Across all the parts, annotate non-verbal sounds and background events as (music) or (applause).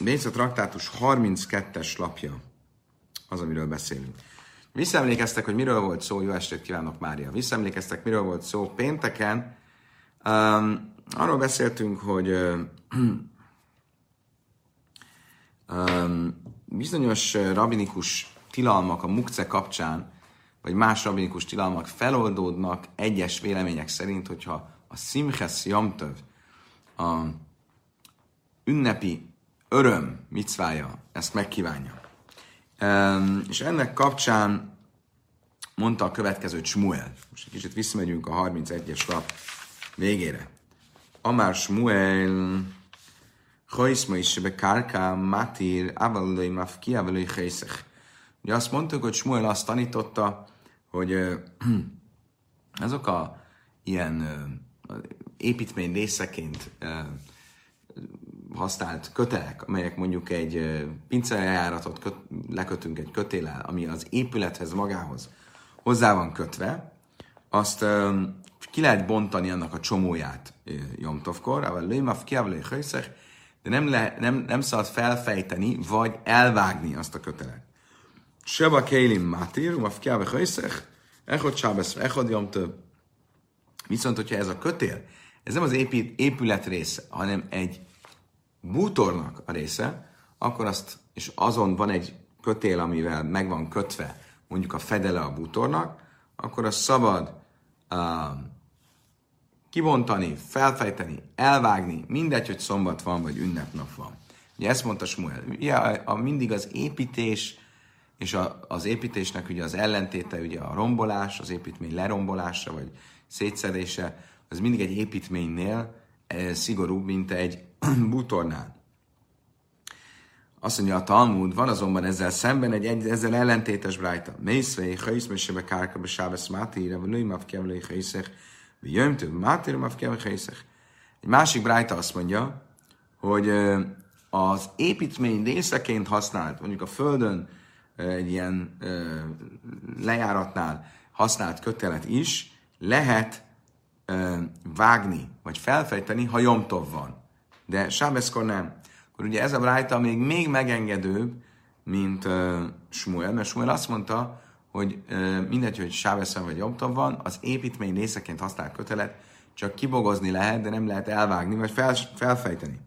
Béca traktátus 32-es lapja az, amiről beszélünk. Visszaemlékeztek, hogy miről volt szó, jó estét kívánok, Mária. Visszaemlékeztek, miről volt szó pénteken. Um, arról beszéltünk, hogy (clears throat) um, bizonyos rabinikus tilalmak a mukce kapcsán, vagy más rabinikus tilalmak feloldódnak egyes vélemények szerint, hogyha a Simches Jamtöv, a ünnepi öröm micvája ezt megkívánja. És ennek kapcsán mondta a következő Smuel. Most egy kicsit visszamegyünk a 31-es lap végére. Amár Smuel Hajszma is be kárká matír avalai mafki avalai helyszech. Ugye azt mondtuk, hogy Smuel azt tanította, hogy (clears throat) azok a ilyen építmény részeként használt kötelek, amelyek mondjuk egy pincejáratot köt, lekötünk egy kötéllel, ami az épülethez magához hozzá van kötve, azt ki lehet bontani annak a csomóját Jomtovkor, a lőmaf kiavlé de nem, le, nem, nem szabad felfejteni, vagy elvágni azt a kötelet. Seba kélim matir, umaf kiavlé hajszech, echod sábesz, echod jomtöv. Viszont, hogyha ez a kötél, ez nem az épít, épület része, hanem egy bútornak a része, akkor azt, és azon van egy kötél, amivel meg van kötve mondjuk a fedele a bútornak, akkor az szabad uh, kibontani, felfejteni, elvágni, mindegy, hogy szombat van, vagy ünnepnap van. Ugye ezt mondta Smuel. Ugye a, a, mindig az építés, és a, az építésnek ugye az ellentéte ugye a rombolás, az építmény lerombolása, vagy szétszedése, az mindig egy építménynél eh, szigorúbb, mint egy (clears throat) bútornál. Azt mondja a Talmud, van azonban ezzel szemben egy, egy ezzel ellentétes brájta. Mészvei, haiszmesebe kárka, be sábesz mátire, vagy lőj mavkevlői haiszech, vagy jöjmtő, mátire mavkevlői haiszech. Egy másik brájta azt mondja, hogy az építmény részeként használt, mondjuk a földön egy ilyen lejáratnál használt kötelet is lehet vágni, vagy felfejteni, ha jomtov van. De sábeszkor nem akkor ugye ez a brájta még, még megengedőbb, mint uh, Smuel, mert Smuel azt mondta, hogy uh, mindegy, hogy sáveszem vagy jobban van, az építmény részeként használt kötelet csak kibogozni lehet, de nem lehet elvágni, vagy fel, felfejteni.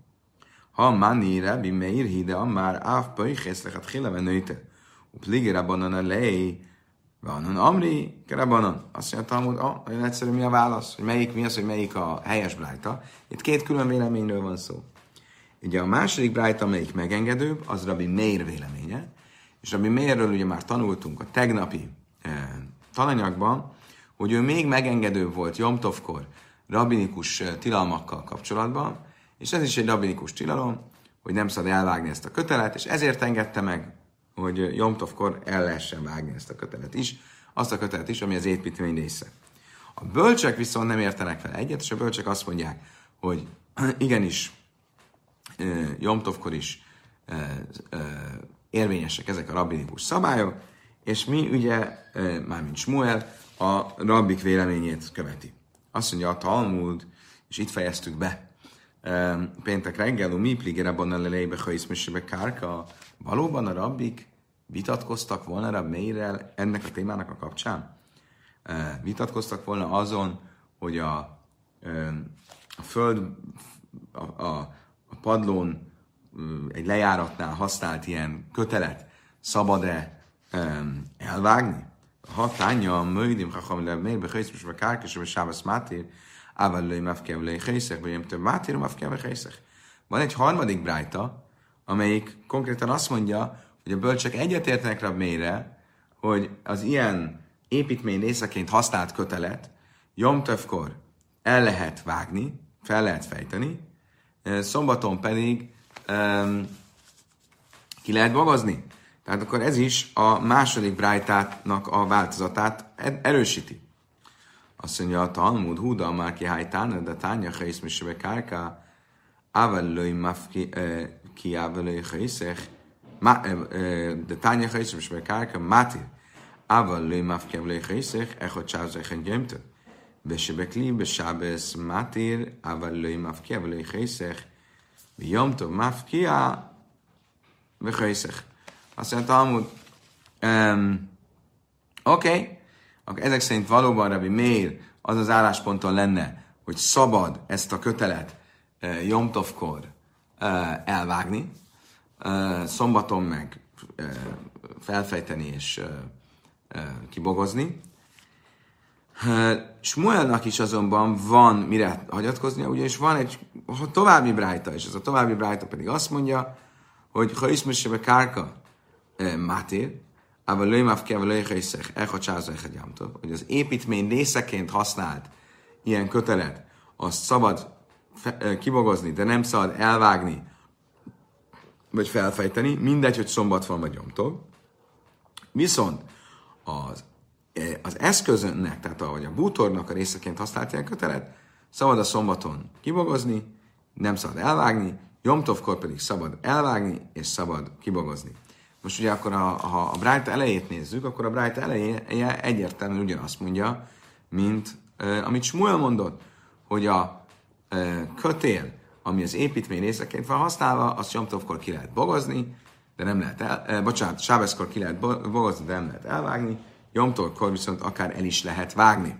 Ha mani Rabbi Meir hide, már áv pöjhész lehet hileve nőte. Uplige rabbanon a lej, van amri, kerabanon. Azt mondja Talmud, ah, nagyon egyszerű mi a válasz, hogy melyik mi az, hogy melyik a helyes brájta. Itt két külön véleményről van szó. Ugye a második brájt, amelyik megengedőbb, az Rabbi Meir véleménye, és Rabbi Meirről ugye már tanultunk a tegnapi eh, tananyagban, hogy ő még megengedőbb volt Jomtovkor rabinikus eh, tilalmakkal kapcsolatban, és ez is egy rabinikus tilalom, hogy nem szabad elvágni ezt a kötelet, és ezért engedte meg, hogy Jomtovkor el lehessen vágni ezt a kötelet is, azt a kötelet is, ami az építmény része. A bölcsek viszont nem értenek fel egyet, és a bölcsek azt mondják, hogy (clears throat) igenis Jomtovkor is érvényesek ezek a rabbinikus szabályok, és mi ugye, mármint Smuel, a rabbik véleményét követi. Azt mondja a Talmud, és itt fejeztük be, péntek reggel, mi pligerabban a lelejbe, ha iszmesebe kárka, valóban a rabbik vitatkoztak volna a Meirrel ennek a témának a kapcsán? Vitatkoztak volna azon, hogy a, a föld, a, a, a padlón egy lejáratnál használt ilyen kötelet szabad-e um, elvágni? Ha tánya, möjdim, ha hamle, még behelysz, most kárkes, vagy sábasz mátér, ával lőj mafkev lőj helyszek, vagy több mátér, mafkev helyszek. Van egy harmadik brájta, amelyik konkrétan azt mondja, hogy a bölcsek egyetértenek rá mélyre, hogy az ilyen építmény részeként használt kötelet Jomtövkor el lehet vágni, fel lehet fejteni, szombaton pedig um, ki lehet bogozni. Tehát akkor ez is a második brájtátnak a változatát erősíti. Azt mondja a Talmud, Huda, már ki hajtána, de tánya hajsz, misebe kárká, ávellői mafki, ki ávellői hajszech, de tánya hajsz, misebe kárká, máti, ávellői mafki ávellői hajszech, echo csávzechen gyömtön. Besebekli, besabesz, mátir, ávellői mafki ávellői hajszech, Jomtov mafkia vechaiszech. Azt mondja Talmud, um, oké, okay ezek szerint valóban Rabbi Meir az az állásponton lenne, hogy szabad ezt a kötelet Jomtovkor uh, elvágni, uh, szombaton meg felfejteni és kibogozni. Smuelnak is azonban van mire hagyatkoznia, ugyanis van egy további brájta, és ez a további brájta pedig azt mondja, hogy ha ismerse kárka mátér, Hogy az építmény részeként használt ilyen kötelet, azt szabad kibogozni, de nem szabad elvágni, vagy felfejteni, mindegy, hogy szombat van vagy nyomtól. Viszont az, az eszközönnek, tehát ahogy a bútornak a részeként használt ilyen kötelet, szabad a szombaton kibogozni, nem szabad elvágni, Jomtovkor pedig szabad elvágni, és szabad kibogozni. Most ugye akkor, ha, ha a Bright elejét nézzük, akkor a Bright eleje egyértelműen ugyanazt mondja, mint uh, amit Smuel mondott, hogy a uh, kötél, ami az építmény részeként van használva, azt Jomtovkor ki lehet bogozni, de nem lehet el, uh, bocsánat, Sábeszkor ki lehet bogozni, de nem lehet elvágni, Jomtovkor viszont akár el is lehet vágni.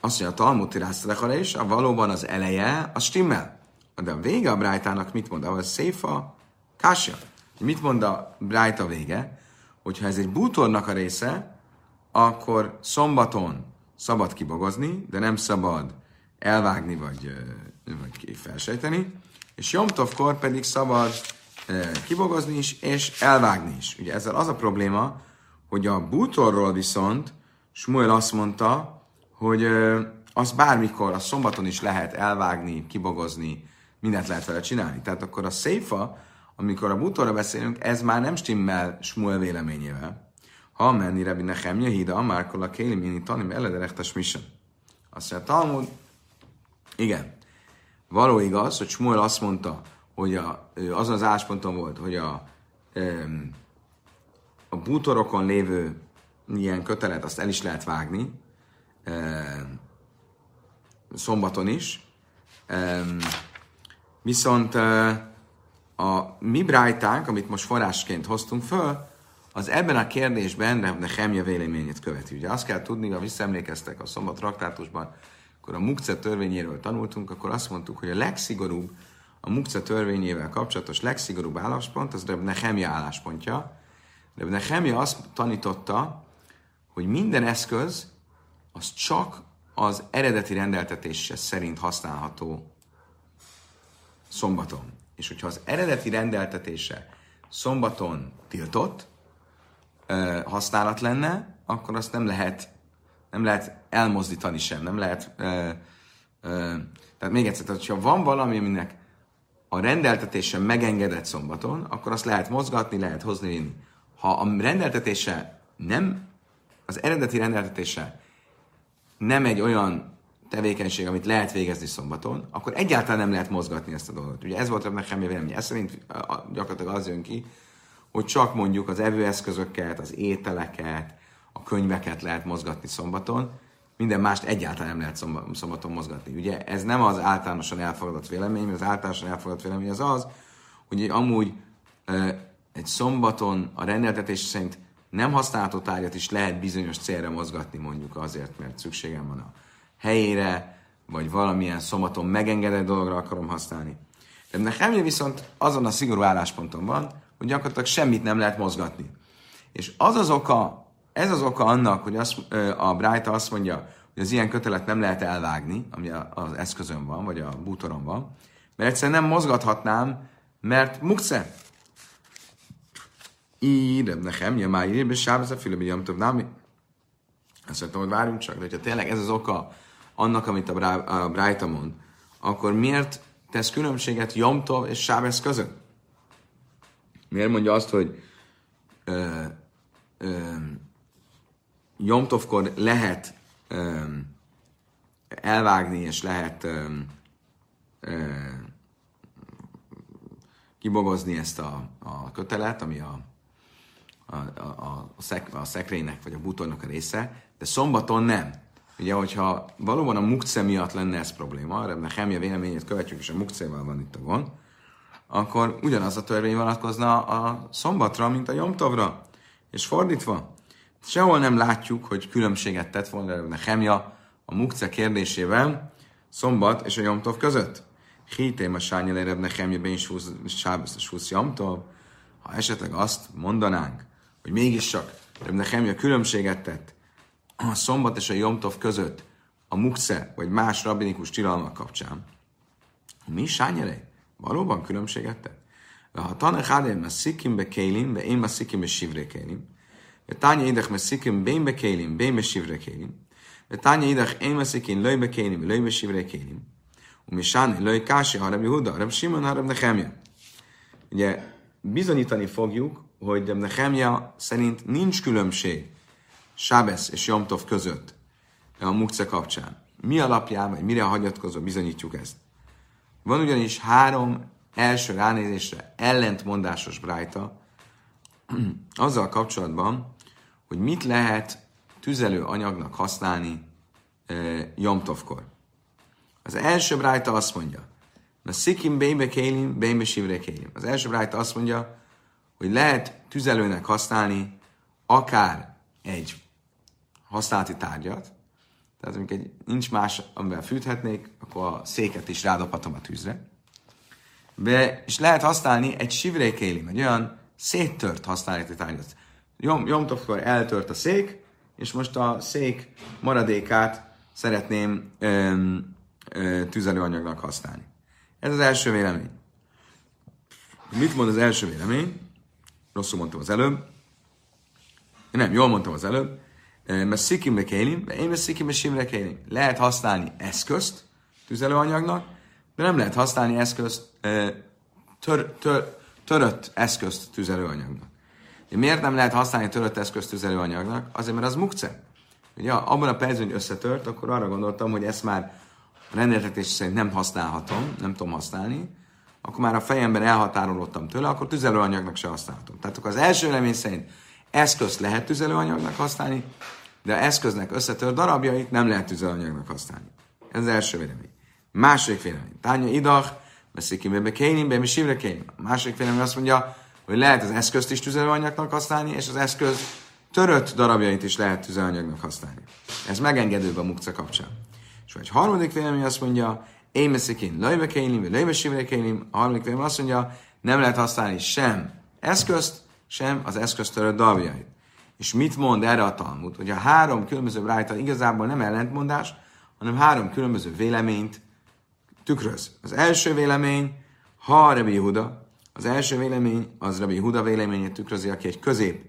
Azt mondja, a Talmud tirásztalekara is, a valóban az eleje, az stimmel. De a vége a Brájtának mit mond? A széfa, kásja. Mit mond a Brájta vége? Hogyha ez egy bútornak a része, akkor szombaton szabad kibogozni, de nem szabad elvágni vagy, vagy felsejteni, és Jomtovkor pedig szabad kibogozni is, és elvágni is. Ugye ezzel az a probléma, hogy a bútorról viszont Smuel azt mondta, hogy az bármikor, a szombaton is lehet elvágni, kibogozni, mindent lehet vele csinálni. Tehát akkor a széfa, amikor a bútorra beszélünk, ez már nem stimmel Smuel véleményével. Ha menni Rebbi Nehemje hída, Márkol a Kéli Mini Tanim elederektes mission. Azt mondja, Talmud, igen, való igaz, hogy Smuel azt mondta, hogy a, azon az állásponton volt, hogy a, a bútorokon lévő ilyen kötelet, azt el is lehet vágni, szombaton is. Viszont a mi brájtánk, amit most forrásként hoztunk föl, az ebben a kérdésben Nehemje véleményét követi. Ugye azt kell tudni, ha visszaemlékeztek a szombat traktátusban, akkor a Mukce törvényéről tanultunk, akkor azt mondtuk, hogy a legszigorúbb, a Mukce törvényével kapcsolatos legszigorúbb álláspont, az Reb Nehemje álláspontja. Reb Nehemje azt tanította, hogy minden eszköz az csak az eredeti rendeltetése szerint használható szombaton. És hogyha az eredeti rendeltetése szombaton tiltott ö, használat lenne, akkor azt nem lehet, nem lehet elmozdítani sem, nem lehet... Ö, ö, tehát még egyszer, tehát, ha van valami, aminek a rendeltetése megengedett szombaton, akkor azt lehet mozgatni, lehet hozni, Ha a rendeltetése nem, az eredeti rendeltetése nem egy olyan tevékenység, amit lehet végezni szombaton, akkor egyáltalán nem lehet mozgatni ezt a dolgot. Ugye ez volt a nekem vélemény. Ez szerint gyakorlatilag az jön ki, hogy csak mondjuk az evőeszközöket, az ételeket, a könyveket lehet mozgatni szombaton, minden mást egyáltalán nem lehet szombaton mozgatni. Ugye ez nem az általánosan elfogadott vélemény, mert az általánosan elfogadott vélemény az az, hogy amúgy egy szombaton a rendeltetés szerint nem használható tárgyat is lehet bizonyos célra mozgatni, mondjuk azért, mert szükségem van a helyére, vagy valamilyen szomaton megengedett dologra akarom használni. De nekem viszont azon a szigorú állásponton van, hogy gyakorlatilag semmit nem lehet mozgatni. És az az oka, ez az oka annak, hogy az, a Bright azt mondja, hogy az ilyen kötelet nem lehet elvágni, ami az eszközön van, vagy a bútoron van, mert egyszerűen nem mozgathatnám, mert mukce. Így, nekem, ja már írj, és a fülöbi jamtov námi. Azt mondtam, hogy várjunk csak, de hogyha tényleg ez az oka annak, amit a Brájta mond, akkor miért tesz különbséget Jomtov és Sábesz között? Miért mondja azt, hogy ö, ö, Jomtovkor lehet ö, elvágni, és lehet ö, ö, kibogozni ezt a, a kötelet, ami a, a, a, a, szek, a szekrénynek vagy a butornak a része, de szombaton nem. Ugye, hogyha valóban a mukce miatt lenne ez probléma, arra Nehemje véleményét követjük, és a mukcéval van itt a gond, akkor ugyanaz a törvény vonatkozna a szombatra, mint a Jomtovra. És fordítva, sehol nem látjuk, hogy különbséget tett volna Nehemja a mukce kérdésével szombat és a Jomtov között. Hítém a sányel erebb Nehemja ben is Jomtov. Ha esetleg azt mondanánk, hogy mégiscsak Nehemja különbséget tett a szombat és a Jomtov között a mukce vagy más rabinikus tilalmak kapcsán, mi sányelej? Valóban különbséget tett? Ha tanach adem a szikim be kélim, én a szikim be sivre kélim, Tánya idach me szikim bén be kélim, bén be sivre kélim, Tánya idach én me szikim löj be kélim, löj be sivre kélim, Umisán löj kási harab Yehuda, harab Simon, harab Nehemja. Ugye bizonyítani fogjuk, hogy Nehemja szerint nincs különbség Sábesz és Jomtov között a mukce kapcsán. Mi alapján, vagy mire hagyatkozva bizonyítjuk ezt? Van ugyanis három első ránézésre ellentmondásos brájta (clears throat) azzal kapcsolatban, hogy mit lehet tüzelő anyagnak használni e, Jomtovkor. Az első brájta azt mondja, na szikim bébe kélim, bébe sivre kélim. Az első brájta azt mondja, hogy lehet tüzelőnek használni akár egy használati tárgyat, tehát amikor egy, nincs más, amivel fűthetnék, akkor a széket is rádobhatom a tűzre. Be, és lehet használni egy sivrékélim, egy olyan széttört használati tárgyat. Jom, Jomtovkor eltört a szék, és most a szék maradékát szeretném ö, ö, tüzelőanyagnak használni. Ez az első vélemény. Mit mond az első vélemény? Rosszul mondtam az előbb. Nem, jól mondtam az előbb mert szikimbe kélim, én mert szikimbe simre kélim. Lehet használni eszközt tüzelőanyagnak, de nem lehet használni eszközt, tör, tör, törött eszközt tüzelőanyagnak. De miért nem lehet használni törött eszközt tüzelőanyagnak? Azért, mert az mukce. Ugye, abban a percben, hogy összetört, akkor arra gondoltam, hogy ezt már a rendeltetés szerint nem használhatom, nem tudom használni, akkor már a fejemben elhatárolódtam tőle, akkor tüzelőanyagnak se használhatom. Tehát akkor az első remény szerint eszközt lehet tüzelőanyagnak használni, de eszköznek összetört darabjait nem lehet tüzelőanyagnak használni. Ez az első vélemény. Második vélemény. Tánya idach, veszik ki be kénim, be sivre kénim. A második vélemény azt mondja, hogy lehet az eszközt is tüzelőanyagnak használni, és az eszköz törött darabjait is lehet tüzelőanyagnak használni. Ez megengedőbb a mukca kapcsán. És egy harmadik vélemény azt mondja, én meszik lejbe kénim, vagy lejbe sivre kénim. A harmadik vélemény azt mondja, nem lehet használni sem eszközt, sem az eszköztörött darabjait. És mit mond erre a Talmud? Hogy a három különböző rájta igazából nem ellentmondás, hanem három különböző véleményt tükröz. Az első vélemény, ha Rabbi Huda, az első vélemény az Rabbi Huda véleményét tükrözi, aki egy közép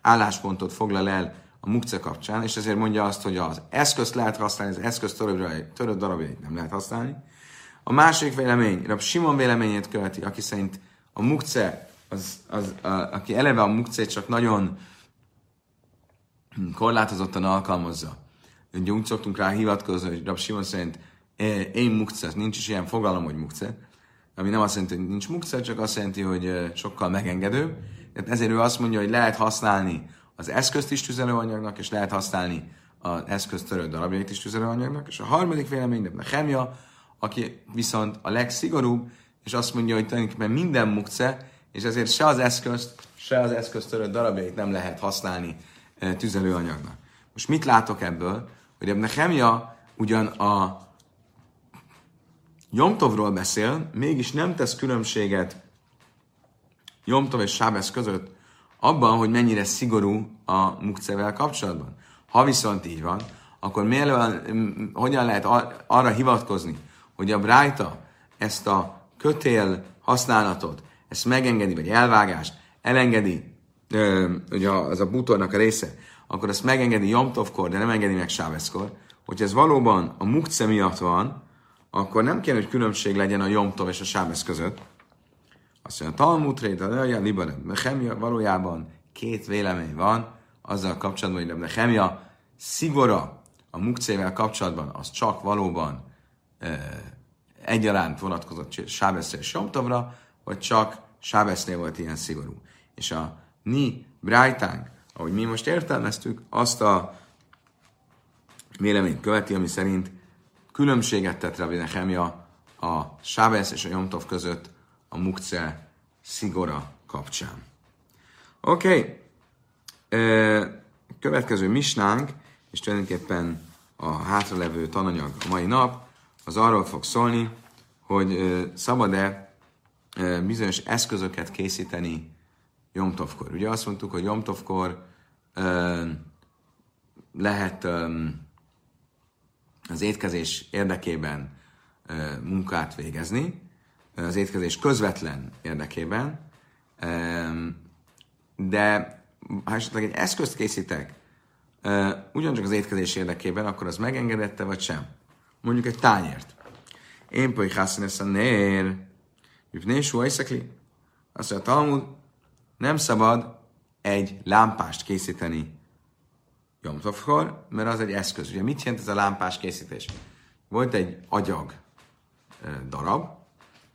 álláspontot foglal el a mukce kapcsán, és ezért mondja azt, hogy az eszközt lehet használni, az eszköz törött darabjait nem lehet használni. A másik vélemény, Rab Simon véleményét követi, aki szerint a mukce az, az a, aki eleve a mukcét csak nagyon korlátozottan alkalmazza. Ugye úgy szoktunk rá hivatkozni, hogy Rab Simon szerint én mukce, nincs is ilyen fogalom, hogy mukce, ami nem azt jelenti, hogy nincs mukce, csak azt jelenti, hogy sokkal megengedőbb. Tehát ezért ő azt mondja, hogy lehet használni az eszközt is tüzelőanyagnak, és lehet használni az eszköz törött darabjait is tüzelőanyagnak. És a harmadik vélemény, de Chemia, aki viszont a legszigorúbb, és azt mondja, hogy tulajdonképpen minden mukce, és ezért se az eszközt, se az eszköztörött darabjait nem lehet használni e, tüzelőanyagnak. Most mit látok ebből? Hogy ebben Nehemia ugyan a Jomtovról beszél, mégis nem tesz különbséget Jomtov és Sábesz között abban, hogy mennyire szigorú a mukcevel kapcsolatban. Ha viszont így van, akkor miért, hogyan lehet arra hivatkozni, hogy a Brájta ezt a kötél használatot ezt megengedi, vagy elvágást, elengedi, ugye az a bútornak a része, akkor ezt megengedi Jomtovkor, de nem engedi meg Sáveszkor. Hogyha ez valóban a mukce miatt van, akkor nem kell, hogy különbség legyen a Jomtov és a Sávesz között. Azt mondja, Talmud Réta, Leja, Libanem, Nehemia, valójában két vélemény van azzal kapcsolatban, hogy Nehemia szigora a mukcével kapcsolatban, az csak valóban e, egyaránt vonatkozott Sáveszre és Jomtovra, vagy csak Sábesznél volt ilyen szigorú. És a Ni Brájtánk, ahogy mi most értelmeztük, azt a véleményt követi, ami szerint különbséget tett Rabbi Nehemia a Sábesz és a Jomtov között a mukce szigora kapcsán. Oké, okay. következő misnánk, és tulajdonképpen a hátralevő tananyag a mai nap, az arról fog szólni, hogy szabad-e bizonyos eszközöket készíteni Jomtovkor. Ugye azt mondtuk, hogy Jomtovkor lehet az étkezés érdekében munkát végezni, az étkezés közvetlen érdekében, de ha esetleg egy eszközt készítek, ugyancsak az étkezés érdekében, akkor az megengedette, vagy sem? Mondjuk egy tányért. Én poi hászínes a nér, Üvnés Vajszekli. Azt mondja, Talmud, nem szabad egy lámpást készíteni Jomtovkor, mert az egy eszköz. Ugye mit jelent ez a lámpás készítés? Volt egy agyag darab,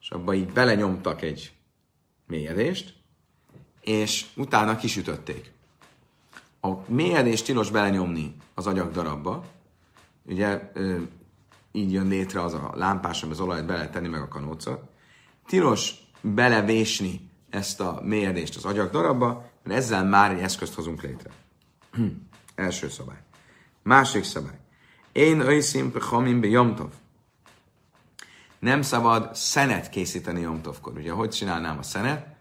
és abba így belenyomtak egy mélyedést, és utána kisütötték. A mélyedést tilos belenyomni az agyag darabba, ugye így jön létre az a lámpás, az olajat bele meg a kanócot. Tilos belevésni ezt a mélyedést az agyag darabba, mert ezzel már egy eszközt hozunk létre. (clears throat) Első szabály. Másik szabály. Én öjszim pechamim be jomtov. Nem szabad szenet készíteni jomtovkor. Ugye, hogy csinálnám a szenet?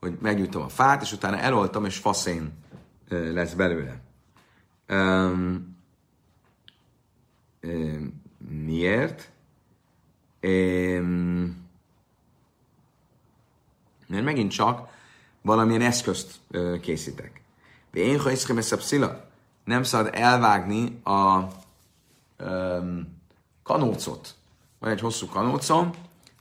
Hogy meggyújtom a fát, és utána eloltam, és faszén lesz belőle. Um, um, miért? Um, mert megint csak valamilyen eszközt készítek. Én, ha szila, nem szabad elvágni a um, kanócot. Van egy hosszú kanócom,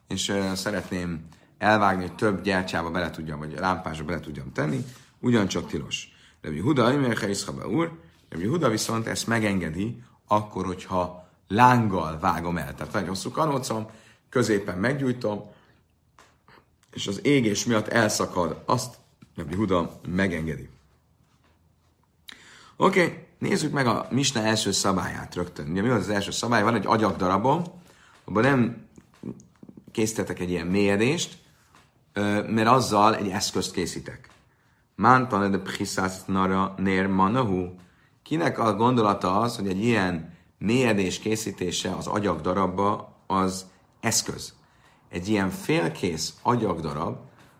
és uh, szeretném elvágni, hogy több gyertyába bele tudjam, vagy lámpásba bele tudjam tenni, ugyancsak tilos. Rabbi Huda, Imerche Iszhaba úr, Rabbi Huda viszont ezt megengedi, akkor, hogyha lánggal vágom el. Tehát van egy hosszú kanócom, középen meggyújtom, és az égés miatt elszakad, azt Rabbi Huda megengedi. Oké, okay, nézzük meg a Misna első szabályát rögtön. Ugye mi az az első szabály? Van egy agyagdarabom, abban nem készítetek egy ilyen mélyedést, mert azzal egy eszközt készítek. Mántane de pchiszász nara nér manahu. Kinek a gondolata az, hogy egy ilyen mélyedés készítése az agyagdarabba az eszköz. Egy ilyen félkész agyagdarab,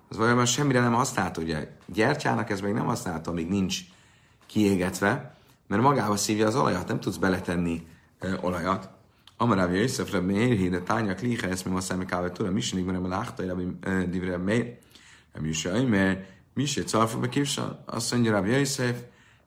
az valójában semmire nem használható. Ugye gyertyának ez még nem használható, amíg nincs kiégetve, mert magába szívja az olajat, nem tudsz beletenni ö, olajat. Amaráv Jöjszöfre Meir, de tányak liha, ezt mi azt kávé tőle, misnik, mert a láhta, divre Meir, nem is mert Misé Carfa Kivsa, azt mondja Rabbi Yosef,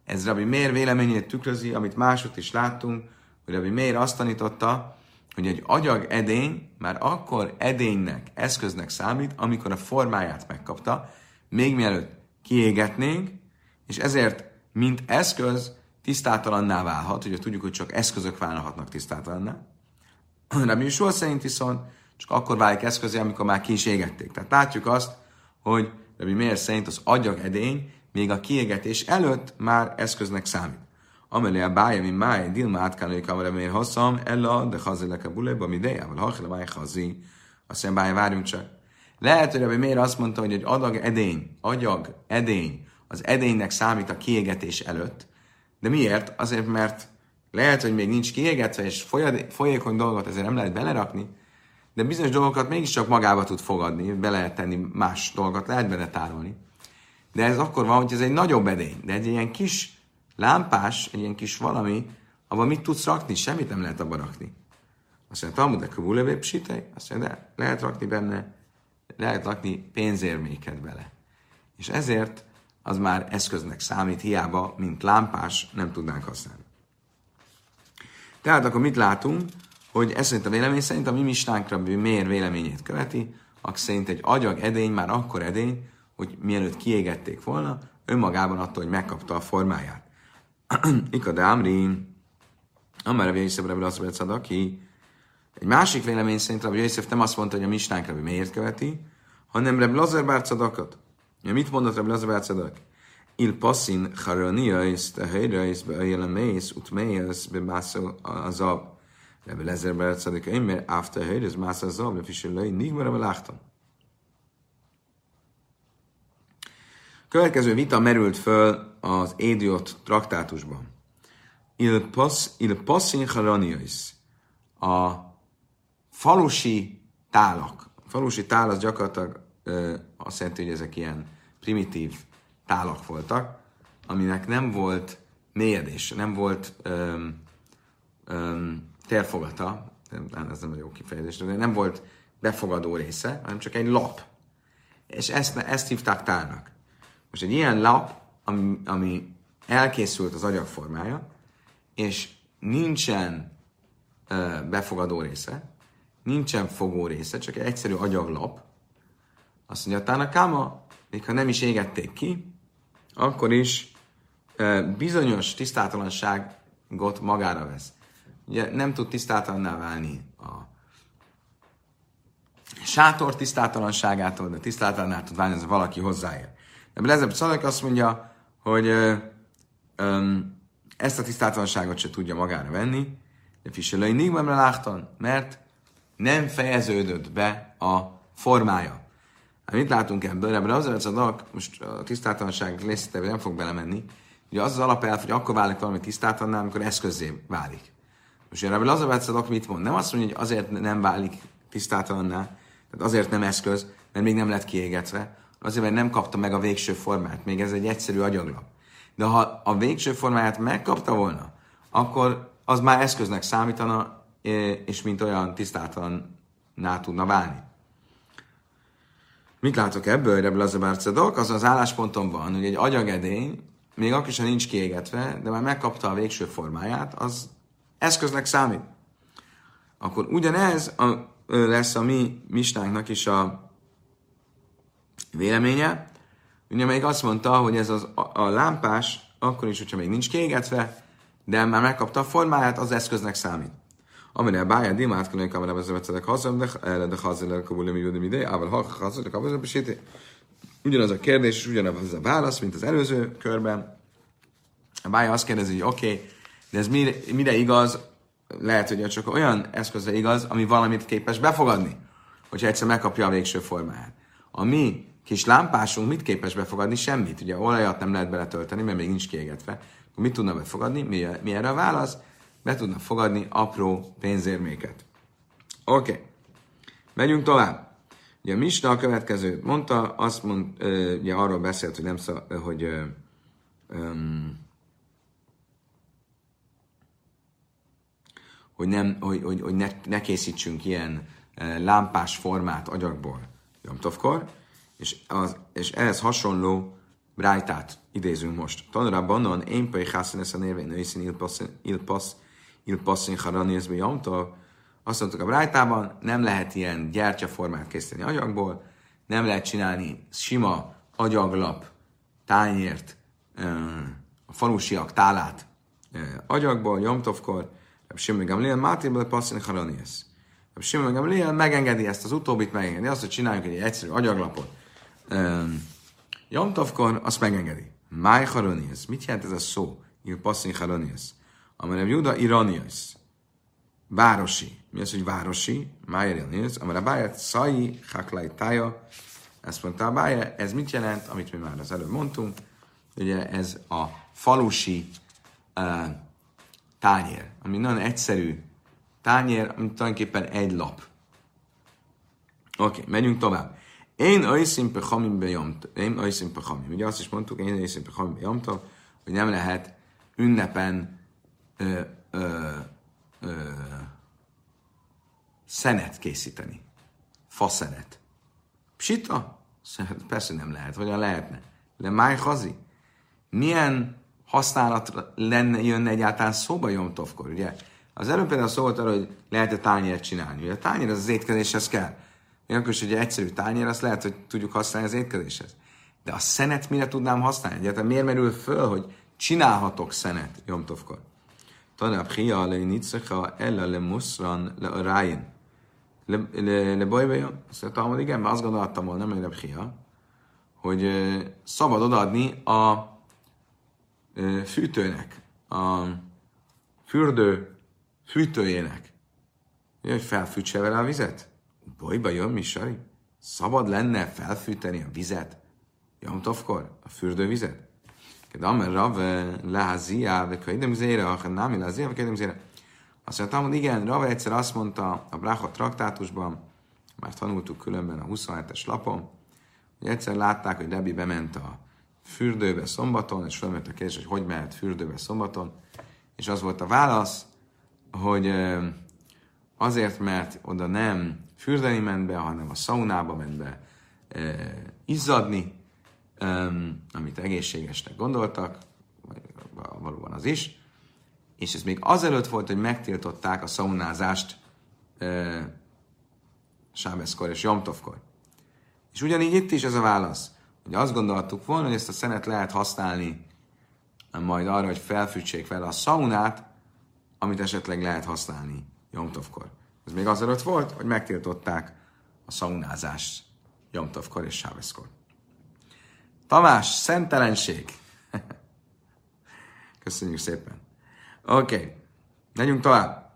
ez Rabbi Mér véleményét tükrözi, amit másod is láttunk, hogy Rabbi Mér azt tanította, hogy egy agyag edény már akkor edénynek, eszköznek számít, amikor a formáját megkapta, még mielőtt kiégetnénk, és ezért, mint eszköz, tisztátalanná válhat. Ugye tudjuk, hogy csak eszközök válhatnak tisztátalanná. (clears throat) Rabbi Yusua szerint viszont csak akkor válik eszközé, amikor már ki is égették. Tehát látjuk azt, hogy Rabbi Meir szerint az agyag edény még a kiégetés előtt már eszköznek számít. Amelé a bája, mint máj, dilma átkálói kamara mér hosszam, ella, de hazilek a buléba, mi dejával, hachla máj hazi. Azt mondja, bája, várjunk csak. Lehet, hogy Rabbi Meir azt mondta, hogy egy adag edény, agyag edény, az edénynek számít a kiégetés előtt. De miért? Azért, mert lehet, hogy még nincs kiégetve, és folyékony dolgot ezért nem lehet belerakni, de bizonyos dolgokat mégiscsak magába tud fogadni, be lehet tenni más dolgokat, lehet benne tárolni. De ez akkor van, hogy ez egy nagyobb edény, de egy ilyen kis lámpás, egy ilyen kis valami, abban mit tudsz rakni? Semmit nem lehet abba rakni. Azt mondja, Talmud a köbulevép sitej? Azt mondja, de lehet rakni benne, lehet rakni pénzérméket bele. És ezért az már eszköznek számít, hiába, mint lámpás nem tudnánk használni. Tehát akkor mit látunk? hogy ez szerint a vélemény szerint a mi mistánkra miért véleményét követi, akkor szerint egy agyag edény már akkor edény, hogy mielőtt kiégették volna, önmagában attól, hogy megkapta a formáját. (clears throat) Ikad Amri, Amara Jöjszef Rebbe Lasszabet aki egy másik vélemény szerint Rabbi Jöjszef nem azt mondta, hogy a misnánk Rabbi miért követi, hanem Rebbe Lazar Bárcadakat. Ja, mit mondott Rebbe Lazar Bárcadak? Il passin charoniais, te helyreis, be öjelemész, utmész, be mászol azab. Rebbe Lezer Beretzadik, én mert after her is Masa Zav, if you should Következő vita merült föl az Édiot traktátusban. Il, pas, il passin haraniais. A falusi tálak. A falusi tál az gyakorlatilag ö, azt jelenti, hogy ezek ilyen primitív tálak voltak, aminek nem volt mélyedés, nem volt öm, öm, térfogata, nem, ez nem a jó kifejezés, de nem volt befogadó része, hanem csak egy lap. És ezt, ezt hívták tálnak. Most egy ilyen lap, ami, ami elkészült az agyag formája, és nincsen ö, befogadó része, nincsen fogó része, csak egy egyszerű agyaglap, azt mondja, a Tánakáma, még ha nem is égették ki, akkor is ö, bizonyos tisztátalanságot magára vesz. Ugye nem tud tisztátalanná válni a sátor tisztátalanságától, de tisztátalanná tud válni, ez valaki hozzáér. De Blezebb Szalek azt mondja, hogy ö, ö, ezt a tisztátalanságot se tudja magára venni, de Fiselői Nigmemre láttan, mert nem fejeződött be a formája. Hát mit látunk ebből? Ebből az a most a tisztátalanság részletébe nem fog belemenni, ugye az az alapelv, hogy akkor válik valami tisztátalanná, amikor eszközé válik. Most erre az a mit mond? Nem azt mondja, hogy azért nem válik tisztátalanná, tehát azért nem eszköz, mert még nem lett kiégetve, azért, mert nem kapta meg a végső formát, még ez egy egyszerű agyaglap. De ha a végső formáját megkapta volna, akkor az már eszköznek számítana, és mint olyan tisztátalanná tudna válni. Mit látok ebből, Rebbe Lazabár Cedok? Az az állásponton van, hogy egy agyagedény, még akkor is, ha nincs kiégetve, de már megkapta a végső formáját, az eszköznek számít. Akkor ugyanez a, lesz a mi mistánknak is a véleménye, ugye még azt mondta, hogy ez az, a, a lámpás, akkor is, hogyha még nincs kiégetve, de már megkapta a formáját, az eszköznek számít. Amire a bája dimát kell kamerában az övetszedek hazam, de de hazam le kabul mi judom ide, ával ha hazam le kabul. Ugyanaz a kérdés, és ugyanaz a válasz, mint az előző körben. A bája azt kérdezi, hogy oké, okay, de ez mire, mire igaz? Lehet, hogy csak olyan eszközre igaz, ami valamit képes befogadni, hogyha egyszer megkapja a végső formáját. A mi kis lámpásunk mit képes befogadni? Semmit. Ugye olajat nem lehet beletölteni, mert még nincs kiégetve. Akkor mit tudna befogadni? Mi, mi erre a válasz? Be tudna fogadni apró pénzérméket. Oké. Okay. Megyünk tovább. Ugye a Misna a következőt mondta, azt mond, ugye arról beszélt, hogy nem szó, hogy um, hogy, nem, hogy, hogy, hogy ne, ne készítsünk ilyen lámpás formát agyagból Jomtovkor, és, az, és ehhez hasonló brájtát idézünk most. Tanulra bannon, én pei hászen ezt a névén, őszín ilpasz, ilpasszin harani ez Jomtov. Azt mondtuk a brájtában, nem lehet ilyen gyertyaformát készíteni agyagból, nem lehet csinálni sima agyaglap, tányért, a falusiak tálát agyagból, Jomtovkor, Simon Gamliel, Máté Passzin Haraniesz. Simon Gamliel megengedi ezt az utóbbit, megengedi azt, hogy csináljunk egy egyszerű agyaglapot. Jomtovkor azt megengedi. Máj Haraniesz. Mit jelent ez a szó? Il Passzin Haraniesz. Amerem Juda Iraniesz. Városi. Mi az, hogy városi? Máj Iraniesz. Amerem Bájat Szai Haklai Tája. Ezt mondta Bája. Ez mit jelent, amit mi már az előbb mondtunk? Ugye ez a falusi uh, tányér, ami nagyon egyszerű tányér, ami tulajdonképpen egy lap. Oké, okay, megyünk tovább. Én ajszim pechamim bejamta. Én ajszim pechamim. Ugye azt is mondtuk, én ajszim pechamim bejamta, hogy nem lehet ünnepen ö, ö, ö, szenet készíteni. Faszenet. Psita? Persze nem lehet. Hogyan lehetne? Le máj hazi? Milyen használatra lenne, jönne egyáltalán szóba Jomtovkor, ugye? Az előbb például szólt arra, hogy lehet-e tányért csinálni. Ugye a tányér az az étkezéshez kell. Még akkor is, hogy egy egyszerű tányér, azt lehet, hogy tudjuk használni az étkezéshez. De a szenet mire tudnám használni? Egyáltalán miért merül föl, hogy csinálhatok szenet Jomtovkor? Tanab hia le nicsecha ella le muszran le rájén. Le bajbajon? Azt mondtam, igen, mert azt gondoltam volna, nem egy hogy szabad odaadni a fűtőnek, a fürdő fűtőjének, hogy felfűtse vele a vizet? Bajba jön, mi Sari? Szabad lenne felfűteni a vizet Jomtovkor, a fürdővizet. Kedamer Rav leházia, ve könyvem zére, ha nem leházia, ve könyvem zére. Azt mondta, hogy igen, Rav egyszer azt mondta a Bracha traktátusban, már tanultuk különben a 27-es lapon, hogy egyszer látták, hogy Debi bement a fürdőbe szombaton, és felmerült a kérdés, hogy hogy mehet fürdőbe szombaton, és az volt a válasz, hogy azért, mert oda nem fürdeni ment be, hanem a szaunába ment be izzadni, amit egészségesnek gondoltak, vagy valóban az is, és ez még azelőtt volt, hogy megtiltották a szaunázást Sábeszkor és Jomtovkor. És ugyanígy itt is ez a válasz, hogy azt gondoltuk volna, hogy ezt a szenet lehet használni majd arra, hogy felfűtsék vele a szaunát, amit esetleg lehet használni Jomtovkor. Ez még azelőtt volt, hogy megtiltották a szaunázást Jomtovkor és Sábeszkor. Tamás, szentelenség. (laughs) Köszönjük szépen. Oké, okay. megyünk tovább.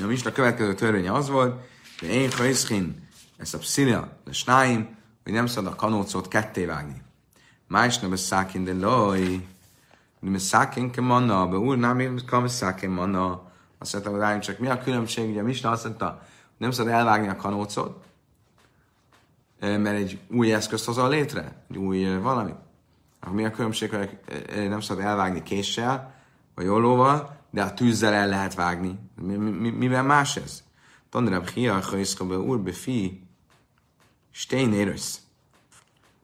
A Misna következő törvénye az volt, hogy én hajszkin, ez a pszilja, de snáim, hogy nem szabad a kanócot ketté vágni. Más nem szákin, de loj, nem szákin ke manna, be úr nem szákin manna. Azt mondta, hogy csak mi a különbség, ugye Misna azt mondta, nem szabad elvágni a kanócot, mert egy új eszközt hozol létre, egy új valami. Akkor mi a különbség, hogy nem szabad elvágni késsel, vagy ollóval, de a tűzzel el lehet vágni. Mi, mi, mivel más ez? Tandrab Hia, be úr, befi, stein érősz.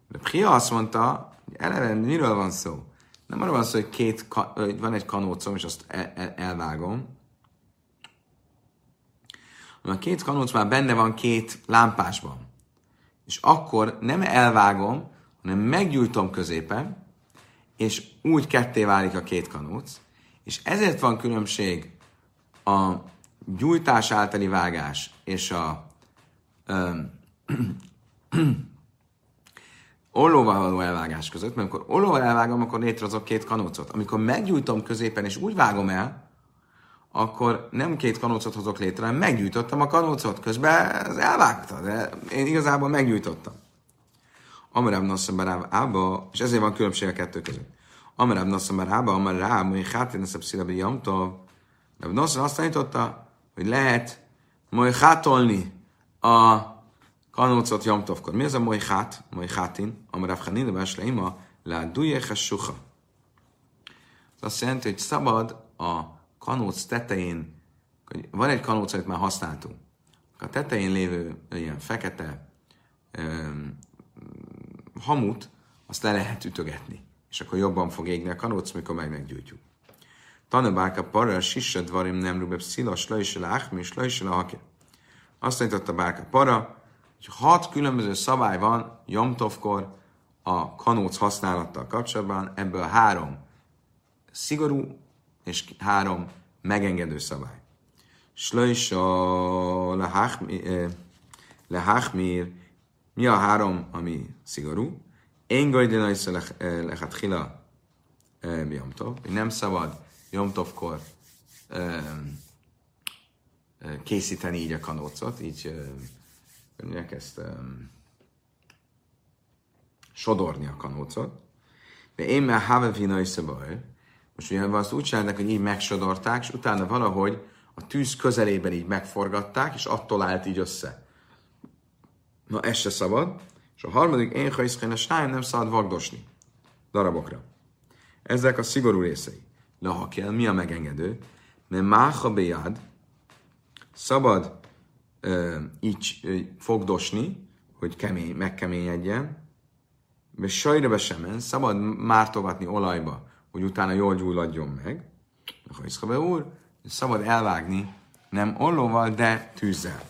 De Hia azt mondta, hogy eleve miről van szó? Nem arról van szó, hogy, két, hogy van egy kanócom, és azt el, el, elvágom, a két kanóc már benne van két lámpásban. És akkor nem elvágom, hanem meggyújtom középen, és úgy ketté válik a két kanóc, és ezért van különbség a gyújtás általi vágás és a (clears throat) ollóval való elvágás között, mert amikor ollóval elvágom, akkor létrehozok két kanócot. Amikor meggyújtom középen és úgy vágom el, akkor nem két kanócot hozok létre, hanem meggyújtottam a kanócot. Közben ez elvágta, de én igazából meggyújtottam. Amarab Nassam Ába, és ezért van különbség a kettő között. Amarab Nassam Ába, Amarab, hogy Hátin Naszab Szilabi Jamtov. Rab Nassam azt tanította, hogy lehet majd hátolni a kanócot Jamtovkor. Mi az a majd hát, majd hátin? Amarab Hanina Básleima, lá dujech suha. Ez azt jelenti, hogy szabad a kanóc tetején, van egy kanóc, amit már használtunk. A tetején lévő ilyen fekete um, hamut, azt le lehet ütögetni. És akkor jobban fog égni a kanóc, mikor meg meggyújtjuk. Tanabáka para, sissa dvarim nem rubeb szila, slajsel áhmi, slajsel hakja. Azt tanította Bárka para, hogy hat különböző szabály van Jomtovkor a kanóc használattal kapcsolatban, ebből három szigorú és három megengedő szabály. Slajsa lehachmir, mi a három, ami szigorú? Én gajdinajsz lechatchila Jomtov, hogy nem szabad Jomtovkor készíteni így a kanócot, így mondják ezt sodorni a kanócot. De én már havevina is most ugye azt úgy csinálnak, hogy így megsodorták, és utána valahogy a tűz közelében így megforgatták, és attól állt így össze. Na, ez se szabad. És a harmadik, én ha a nem szabad vagdosni darabokra. Ezek a szigorú részei. De ha kell, mi a megengedő? Mert máha bejad, szabad ö, így ö, fogdosni, hogy kemény, megkeményedjen, és sajra be sem szabad mártogatni olajba, hogy utána jól gyulladjon meg. Ha Iszkabe úr, szabad elvágni, nem ollóval, de tűzzel.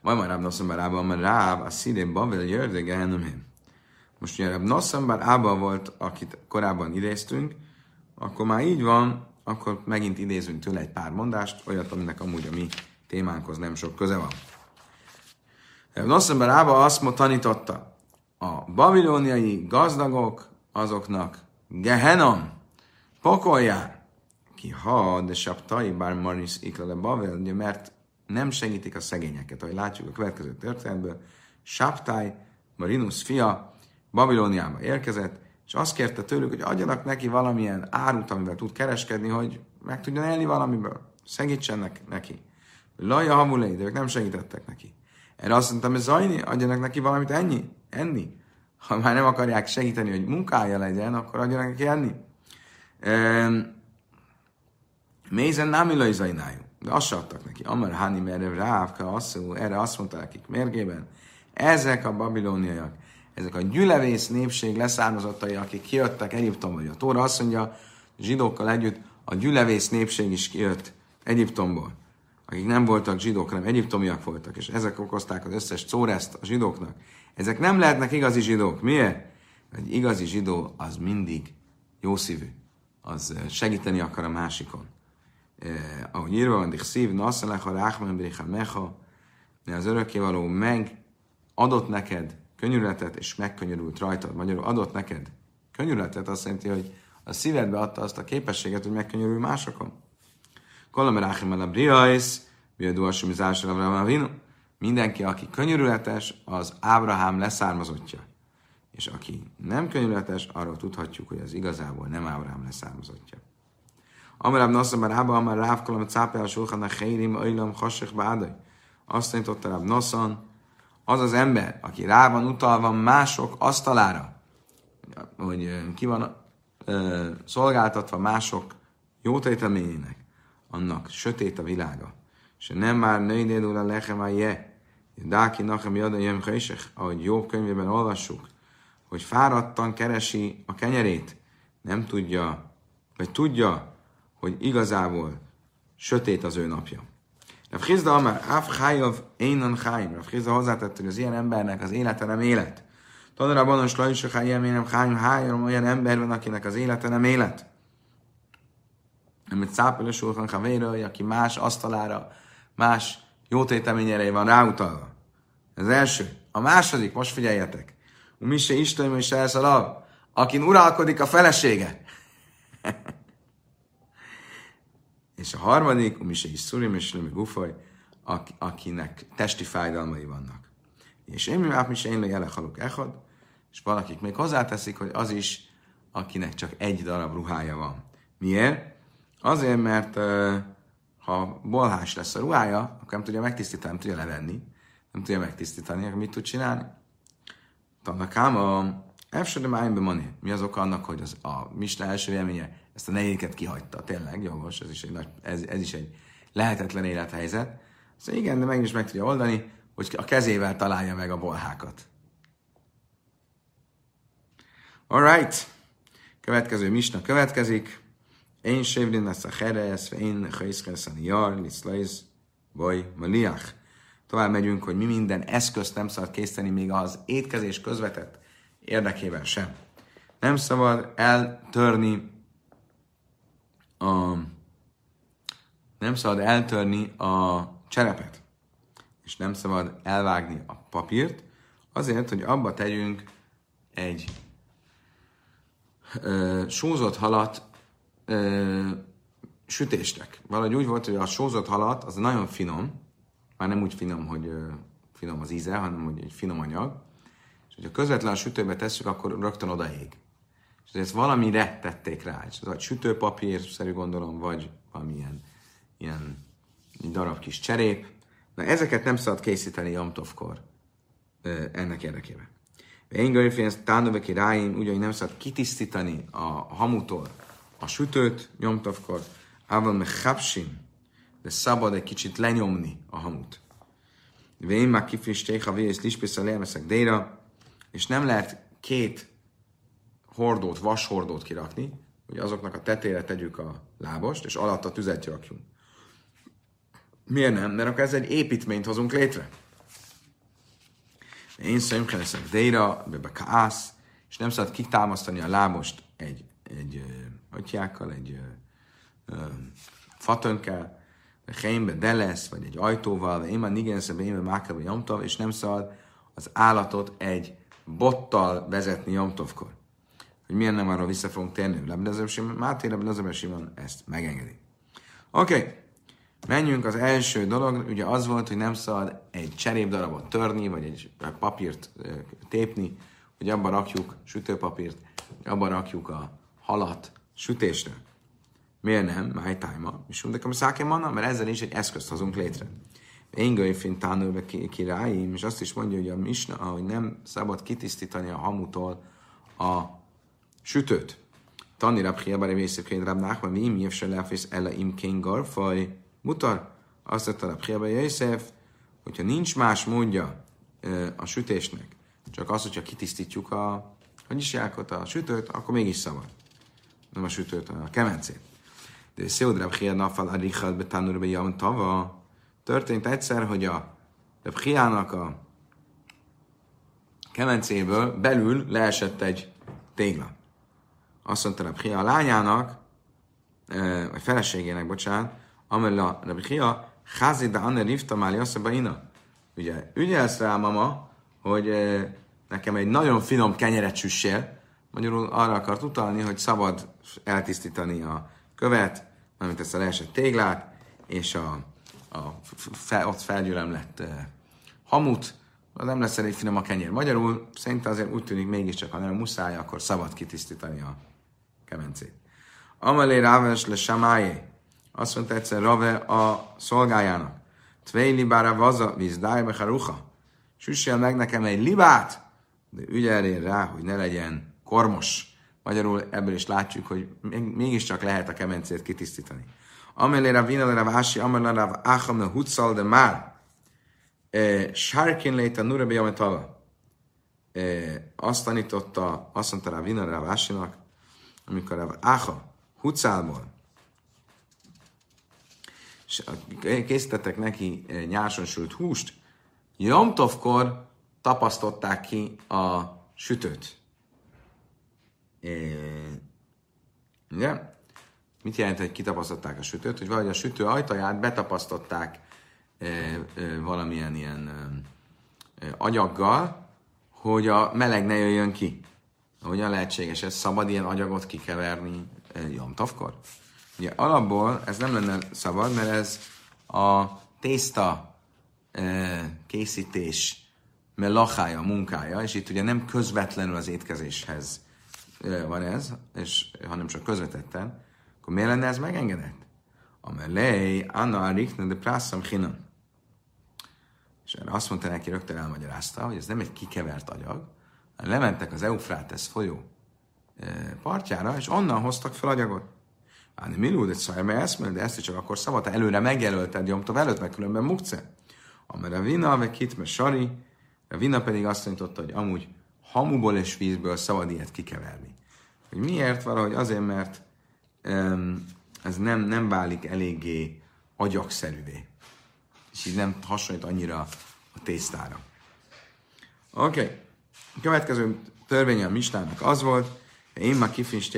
Vagy már Ráb Nosszambar Ába, mert Ráb a színén Babel jördöge gehenemhem. Most ugye Ráb Nosszambar Ába volt, akit korábban idéztünk, akkor már így van, akkor megint idézünk tőle egy pár mondást, olyat, aminek amúgy a mi témánkhoz nem sok köze van. Nosszambar Ába azt tanította, a babilóniai gazdagok azoknak Gehenom, pokol jár. Ki ha, de saptai, bár maris iklele bavel, mert nem segítik a szegényeket. Ahogy látjuk a következő történetből, saptai, Marinus fia, Babilóniába érkezett, és azt kérte tőlük, hogy adjanak neki valamilyen árut, amivel tud kereskedni, hogy meg tudjon élni valamiből. Segítsenek neki. Laja hamulei, de ők nem segítettek neki. Erre azt mondtam, hogy Zajni, adjanak neki valamit ennyi, enni. Ha már nem akarják segíteni, hogy munkája legyen, akkor adjanak neki enni. Mézen nem illai Zajnájú. De azt adtak neki. Amar Hani merre Rávka, erre azt mondta nekik mérgében, ezek a babilóniaiak, ezek a gyülevész népség leszármazottai, akik kijöttek Egyiptomból. A Tóra azt mondja, zsidókkal együtt a gyülevész népség is kijött Egyiptomból, akik nem voltak zsidók, hanem egyiptomiak voltak, és ezek okozták az összes szóreszt a zsidóknak. Ezek nem lehetnek igazi zsidók. Miért? Egy igazi zsidó az mindig jó szívű, az segíteni akar a másikon. Eh, ahogy írva van, szív, nasszalecha, ráhmen, bricha, mecha, az örökkévaló meg adott neked könyörületet, és megkönyörült rajtad. Magyarul adott neked könyörületet, azt jelenti, hogy a szívedbe adta azt a képességet, hogy megkönyörül másokon. Kolameráchim a briais, viadó a vino. Mindenki, aki könyörületes, az Ábrahám leszármazottja. És aki nem könyörületes, arról tudhatjuk, hogy az igazából nem Ábrahám leszármazottja. Amarab Nassan már Ába, Amar Ráv Kolam Cápel Sulchan a Heirim Öjlom Hasek Bádaj. Azt tanította Ráv Nassan, az az ember, aki rá van utalva mások asztalára, hogy ki van ö, szolgáltatva mások jótéteményének, annak sötét a világa. És nem már nőidédul a lechem a je, Dáki nachem jadon jem ahogy jó könyvében olvassuk, hogy fáradtan keresi a kenyerét, nem tudja, vagy tudja, hogy igazából sötét az ő napja. Rav Chizda Amar, Af Chayav Einan Chaim. Rav Chizda hozzátett, hogy az ilyen embernek az élete nem élet. Tanra Banos Lajsa Chaim Énem Chaim Három olyan ember van, akinek az élete nem élet. Amit szápel Sulchan Chavéra, aki más asztalára, más jótéteményére van ráutalva. Ez első. A második, most figyeljetek. Mi se Isten, mi se elszalav, akin uralkodik a felesége. (laughs) És a harmadik, mi se is szurim és lumi gufaj, akinek testi fájdalmai vannak. És én mi se én halok echad, és valakik még hozzáteszik, hogy az is, akinek csak egy darab ruhája van. Miért? Azért, mert ha bolhás lesz a ruhája, akkor nem tudja megtisztítani, nem tudja levenni, nem tudja megtisztítani, akkor mit tud csinálni? Tanakám a Efsere Májnbe Mi az oka annak, hogy az, a Misna első élménye ezt a negyiket kihagyta. Tényleg, jogos, ez is egy, nagy, ez, ez is egy lehetetlen élethelyzet. Szóval igen, de meg is meg tudja oldani, hogy a kezével találja meg a bolhákat. Alright. Következő misna következik. Én sévlin lesz a heres, én hajszkesz a jar, liszlajz, baj, maliach. Tovább megyünk, hogy mi minden eszközt nem szabad készíteni, még az étkezés közvetett érdekében sem. Nem szabad eltörni a, nem szabad eltörni a cserepet, és nem szabad elvágni a papírt, azért, hogy abba tegyünk egy ö, sózott halat ö, sütésnek. Valahogy úgy volt, hogy a sózott halat az nagyon finom, már nem úgy finom, hogy ö, finom az íze, hanem hogy egy finom anyag, és hogyha közvetlen a sütőbe tesszük, akkor rögtön odaég. És ezt valamire tették rá. És ez vagy sütőpapír, szerű gondolom, vagy valamilyen ilyen darab kis cserép. Na ezeket nem szabad készíteni Jomtovkor ennek érdekében. Én görfénz tánöveki ráim, úgy, hogy nem szabad kitisztítani a hamutól a sütőt Jomtovkor, ával me hapsin, de szabad egy kicsit lenyomni a hamut. Vén már kifristék, ha vész a déra, és nem lehet két hordót, vashordót kirakni, hogy azoknak a tetére tegyük a lábost, és alatt a tüzet rakjunk. Miért nem? Mert akkor ez egy építményt hozunk létre. Én szerintem leszek déra, be kász, és nem szabad kitámasztani a lábost egy, egy atyákkal, egy ö, fatönkkel, helyembe de lesz, vagy egy ajtóval, én már nigenszebe, én már mákába nyomtav, és nem szabad az állatot egy bottal vezetni nyomtovkor hogy milyen nem arra vissza fogunk térni. Máté Simon ezt megengedi. Oké. Okay. Menjünk, az első dolog, ugye az volt, hogy nem szabad egy cserépdarabot törni, vagy egy papírt tépni, hogy abba rakjuk sütőpapírt, abba rakjuk a halat sütésre. Miért nem? My time És mondjuk, hogy szákem manna, mert ezzel is egy eszközt hozunk létre. Én gőjfin tánulve királyim, és azt is mondja, hogy a misna, hogy nem szabad kitisztítani a hamutól a sütőt. Tani rab hiabare vészekén rab nachman, mi se lefész ele im kén garfaj, mutar, azt mondta rab hiabare Jézsef, hogyha nincs más módja a sütésnek, csak az, hogyha kitisztítjuk a, hogy is jákot, a sütőt, akkor mégis szabad. Nem a sütőt, hanem a kemencét. De Széud Rab Chia Nafal Arichad Betanur Bejam Tava történt egyszer, hogy a Rab Chiának a kemencéből belül leesett egy tégla. Azt mondta Rab Chia a lányának, vagy feleségének, bocsánat, amella Rab Chia Chazida Anne Rifta Máli. Ugye, ügyelsz rá, mama, hogy nekem egy nagyon finom kenyeret süssél, magyarul arra akart utalni, hogy szabad eltisztítani a követ, mármint ezt a leesett téglát, és a, a fe, ott felgyülemlett uh, hamut, az nem lesz elég finom a kenyér. Magyarul szerintem azért úgy tűnik mégiscsak, ha nem muszáj, akkor szabad kitisztítani a kemencét. Amalé Ráves le Samájé, azt mondta egyszer Rave a szolgájának, Tvei libára vaza, vízdáj becharuha, süssél meg nekem egy libát, de ügyeljél rá, hogy ne legyen kormos. Magyarul ebből is látjuk, hogy mégiscsak lehet a kemencét kitisztítani. Amelé a vina a vási, amelé rav áham a hutszal de már. E, sárkin a nurabi ametava. E, azt tanította, azt mondta a vina a vásinak, amikor a áha hutszálból készítettek neki nyáson sült húst, Jomtovkor tapasztották ki a sütőt. Ugye? Mit jelent, hogy kitapasztották a sütőt? Hogy valahogy a sütő ajtaját betapasztották valamilyen ilyen agyaggal, hogy a meleg ne jöjjön ki. Hogyan lehetséges ez? Szabad ilyen agyagot kikeverni Jomtavkor? Ugye alapból ez nem lenne szabad, mert ez a tészta készítés melachája, munkája, és itt ugye nem közvetlenül az étkezéshez van ez, és, hanem csak közvetetten, akkor miért lenne ez megengedett? Amelej, Anna Arikna de Prászam Hinam. És erre azt mondta neki, rögtön elmagyarázta, hogy ez nem egy kikevert agyag, hanem lementek az Eufrátesz folyó partjára, és onnan hoztak fel agyagot. Hát mi lúd egy szaj, mert ezt de ezt is csak akkor szabad, előre megjelölted Jomtov előtt, meg különben mukce. Amire vina, meg kit, sari, a vina pedig azt tanította, hogy amúgy hamuból és vízből szabad ilyet kikeverni. Hogy miért? Valahogy azért, mert um, ez nem, nem válik eléggé agyagszerűvé. És így nem hasonlít annyira a tésztára. Oké. Okay. A következő törvény a mistának az volt, én már kifincs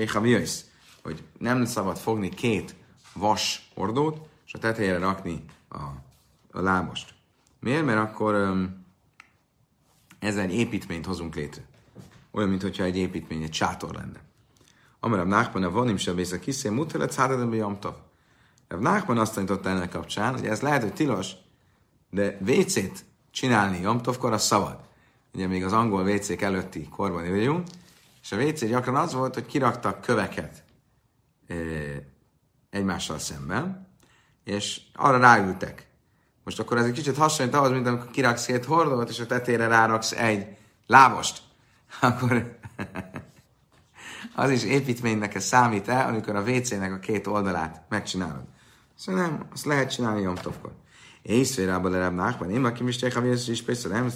hogy nem szabad fogni két vas ordót, és a tetejére rakni a, a lábost. Miért? Mert akkor um, ezzel egy építményt hozunk létre. Olyan, mintha egy építmény, egy sátor lenne. A vonim sem vész a kiszé, mutelet szádadon jamtav. Rav Nachman azt tanította ennek kapcsán, hogy ez lehet, hogy tilos, de WC-t csinálni jamtovkor az szabad. Ugye még az angol WC-k előtti korban vagyunk, és a WC gyakran az volt, hogy kiraktak köveket e, egymással szemben, és arra ráültek. Most akkor ez egy kicsit hasonlít ahhoz, mint amikor kiraksz két hordót, és a tetére ráraksz egy lábost. (laughs) Akkor az is építménynek ez számít el, amikor a WC-nek a két oldalát megcsinálod. Szóval nem, azt lehet csinálni Jomtovkor. Észférába le Rab Nachman, én aki misték, ha vész is persze nem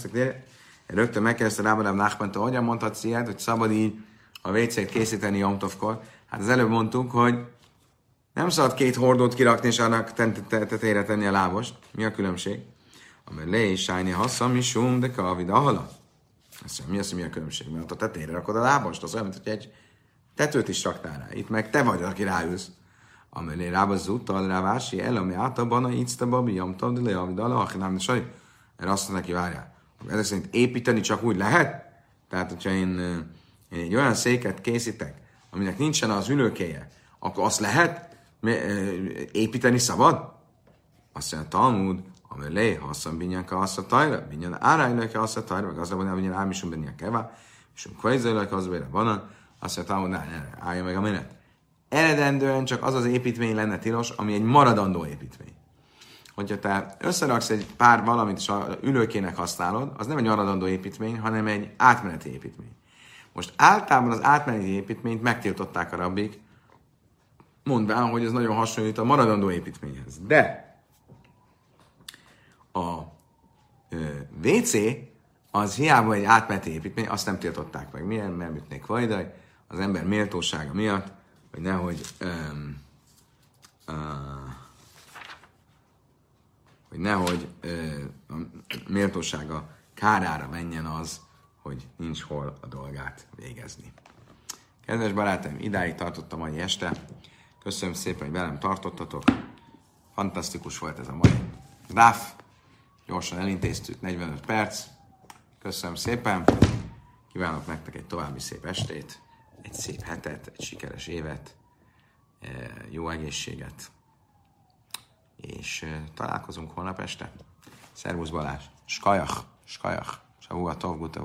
rögtön megkezdte Rába Rab Nachman, hogyan mondhatsz ilyet, hogy szabad így a WC-t készíteni Jomtovkor? Hát az előbb mondtuk, hogy nem szabad két hordót kirakni, és annak tetejére tenni a lábost. Mi a különbség? Amely le is sájni hasszam is sum, de kavid ahala. Azt mi az, mi a különbség? Mert a tetejére rakod a lábost, az olyan, mint hogy egy tetőt is raktál rá. Itt meg te vagy, aki ráülsz. Amelé rába zúttal rá vási el, ami általában a ícta babi, jamtam, de le, amit a nem saj. Erre azt neki, várjál. Ezek szerint építeni csak úgy lehet? Tehát, hogyha én, én egy olyan széket készítek, aminek nincsen az ülőkéje, akkor azt lehet építeni szabad? Azt mondja, Talmud, amely lé, hasszan binyanka assza tajra, binyan árajlőke assza tajra, meg azra van, binyan ámisum binyan keva, és um kvajzajlőke az bére van, azt mondja, Talmud, ne, ne, állja meg a menet. Eredendően csak az az építmény lenne tilos, ami egy maradandó építmény. Hogyha te összeraksz egy pár valamit, és a ülőkének használod, az nem egy maradandó építmény, hanem egy átmeneti építmény. Most általában az átmeneti építményt megtiltották a rabbik, mondván, hogy ez nagyon hasonlít a maradandó építményhez. De a ö, WC az hiába egy átmeneti építmény, azt nem tiltották meg. Milyen? Mert ütnék vajdaj, az ember méltósága miatt, hogy nehogy um, uh, hogy nehogy uh, a méltósága kárára menjen az, hogy nincs hol a dolgát végezni. Kedves barátaim, idáig tartottam mai este. Köszönöm szépen, hogy velem tartottatok. Fantasztikus volt ez a mai ráf. Gyorsan elintéztük, 45 perc. Köszönöm szépen. Kívánok nektek egy további szép estét, egy szép hetet, egy sikeres évet, jó egészséget. És találkozunk holnap este. Szervusz Balázs! Skajach! Skajach! Savua Tov,